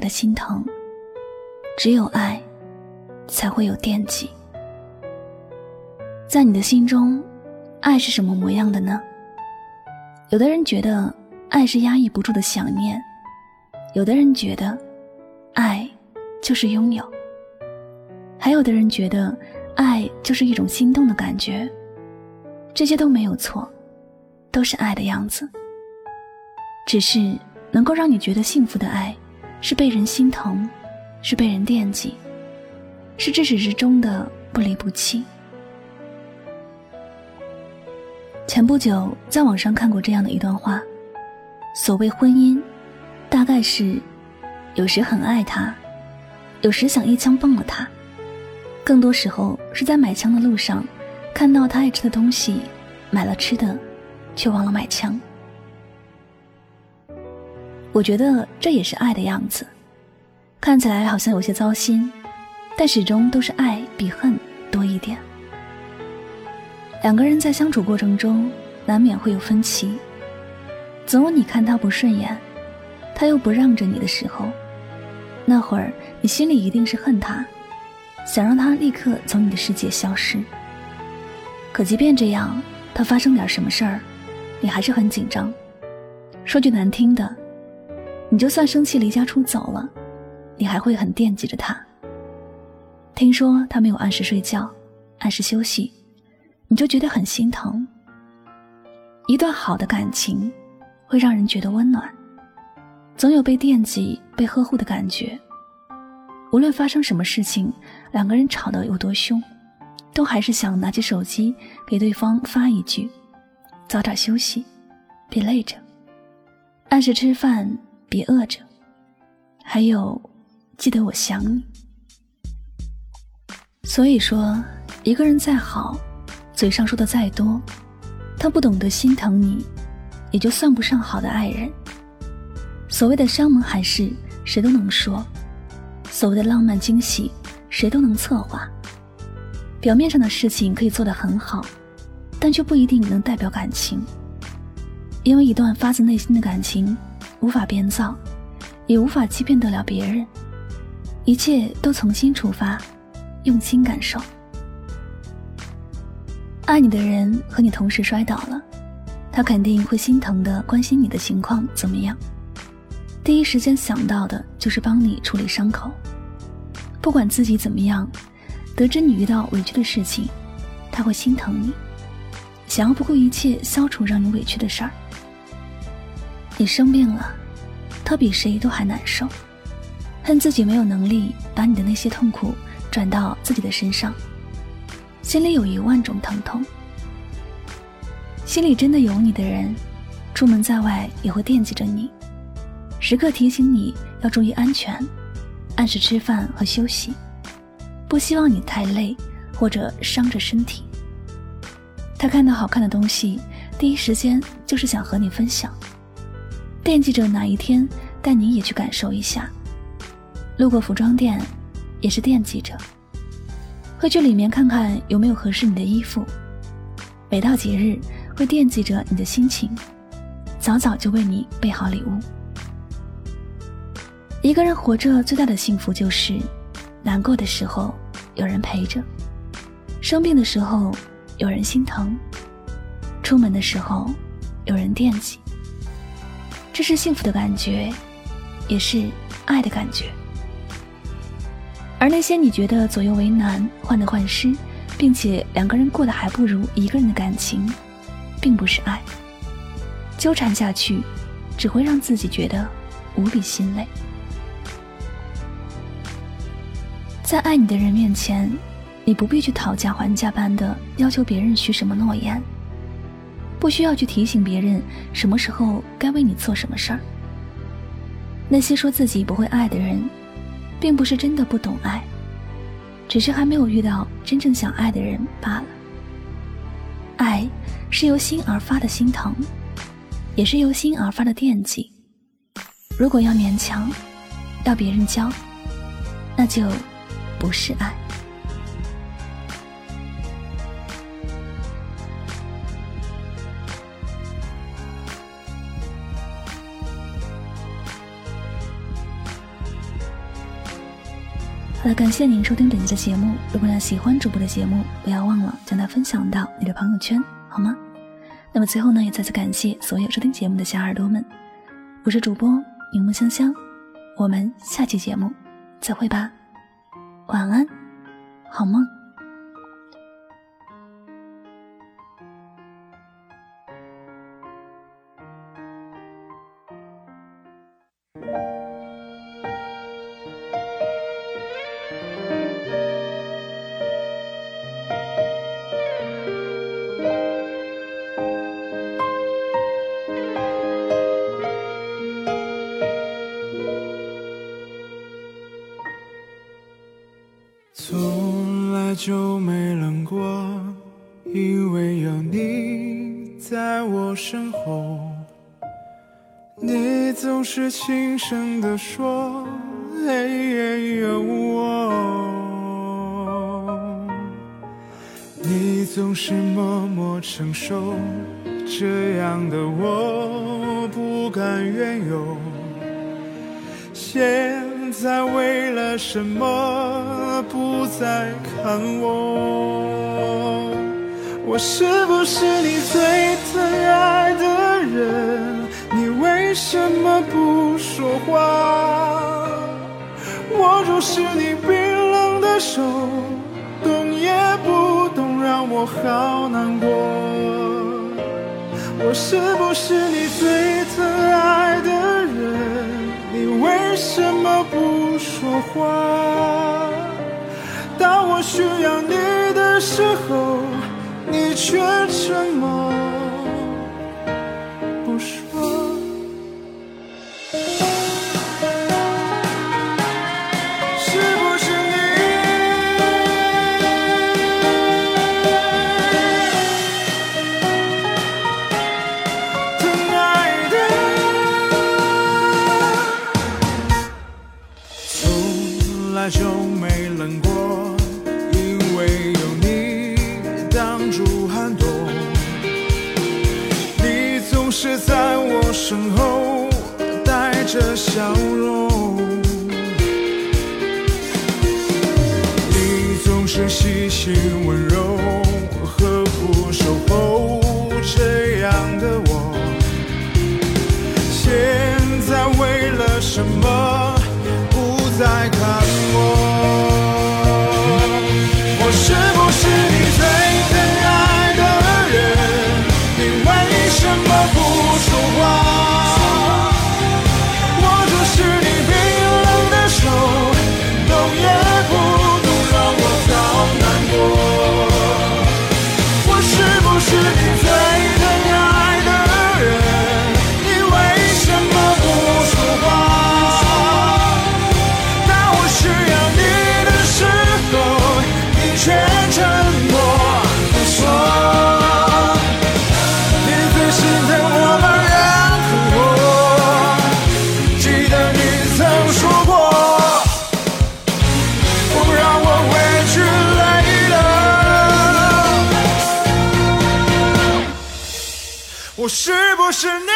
的心疼？只有爱，才会有惦记。在你的心中，爱是什么模样的呢？有的人觉得爱是压抑不住的想念，有的人觉得爱就是拥有，还有的人觉得爱就是一种心动的感觉。这些都没有错，都是爱的样子，只是。能够让你觉得幸福的爱，是被人心疼，是被人惦记，是至始至终的不离不弃。前不久在网上看过这样的一段话：所谓婚姻，大概是有时很爱他，有时想一枪崩了他，更多时候是在买枪的路上，看到他爱吃的东西，买了吃的，却忘了买枪。我觉得这也是爱的样子，看起来好像有些糟心，但始终都是爱比恨多一点。两个人在相处过程中，难免会有分歧，总有你看他不顺眼，他又不让着你的时候，那会儿你心里一定是恨他，想让他立刻从你的世界消失。可即便这样，他发生点什么事儿，你还是很紧张。说句难听的。你就算生气离家出走了，你还会很惦记着他。听说他没有按时睡觉，按时休息，你就觉得很心疼。一段好的感情，会让人觉得温暖，总有被惦记、被呵护的感觉。无论发生什么事情，两个人吵得有多凶，都还是想拿起手机给对方发一句：“早点休息，别累着，按时吃饭。”别饿着，还有，记得我想你。所以说，一个人再好，嘴上说的再多，他不懂得心疼你，也就算不上好的爱人。所谓的山盟海誓，谁都能说；所谓的浪漫惊喜，谁都能策划。表面上的事情可以做得很好，但却不一定能代表感情。因为一段发自内心的感情。无法编造，也无法欺骗得了别人。一切都从心出发，用心感受。爱你的人和你同时摔倒了，他肯定会心疼的关心你的情况怎么样，第一时间想到的就是帮你处理伤口。不管自己怎么样，得知你遇到委屈的事情，他会心疼你，想要不顾一切消除让你委屈的事儿。你生病了，他比谁都还难受，恨自己没有能力把你的那些痛苦转到自己的身上，心里有一万种疼痛。心里真的有你的人，出门在外也会惦记着你，时刻提醒你要注意安全，按时吃饭和休息，不希望你太累或者伤着身体。他看到好看的东西，第一时间就是想和你分享。惦记着哪一天带你也去感受一下，路过服装店，也是惦记着，会去里面看看有没有合适你的衣服。每到节日，会惦记着你的心情，早早就为你备好礼物。一个人活着最大的幸福就是，难过的时候有人陪着，生病的时候有人心疼，出门的时候有人惦记。这是幸福的感觉，也是爱的感觉。而那些你觉得左右为难、患得患失，并且两个人过得还不如一个人的感情，并不是爱。纠缠下去，只会让自己觉得无比心累。在爱你的人面前，你不必去讨价还价般的要求别人许什么诺言，不需要去提醒别人什么时候该为你做什么事儿。那些说自己不会爱的人，并不是真的不懂爱，只是还没有遇到真正想爱的人罢了。爱是由心而发的心疼。也是由心而发的惦记。如果要勉强，要别人教，那就不是爱。那，感谢您收听本期的节目。如果你喜欢主播的节目，不要忘了将它分享到你的朋友圈，好吗？那么最后呢，也再次感谢所有收听节目的小耳朵们，我是主播柠檬香香，我们下期节目再会吧，晚安，好梦。从来就没冷过，因为有你在我身后。你总是轻声地说：“黑夜，有我。”你总是默默承受，这样的我不敢怨尤。现在为了什么不再看我？我是不是你最疼爱的人？你为什么不说话？握住是你冰冷的手，动也不动，让我好难过。我是不是你最疼爱的人？你？为什么不说话？需要你的时候，你却沉默。这笑容，你总是细心温柔，我是不是你？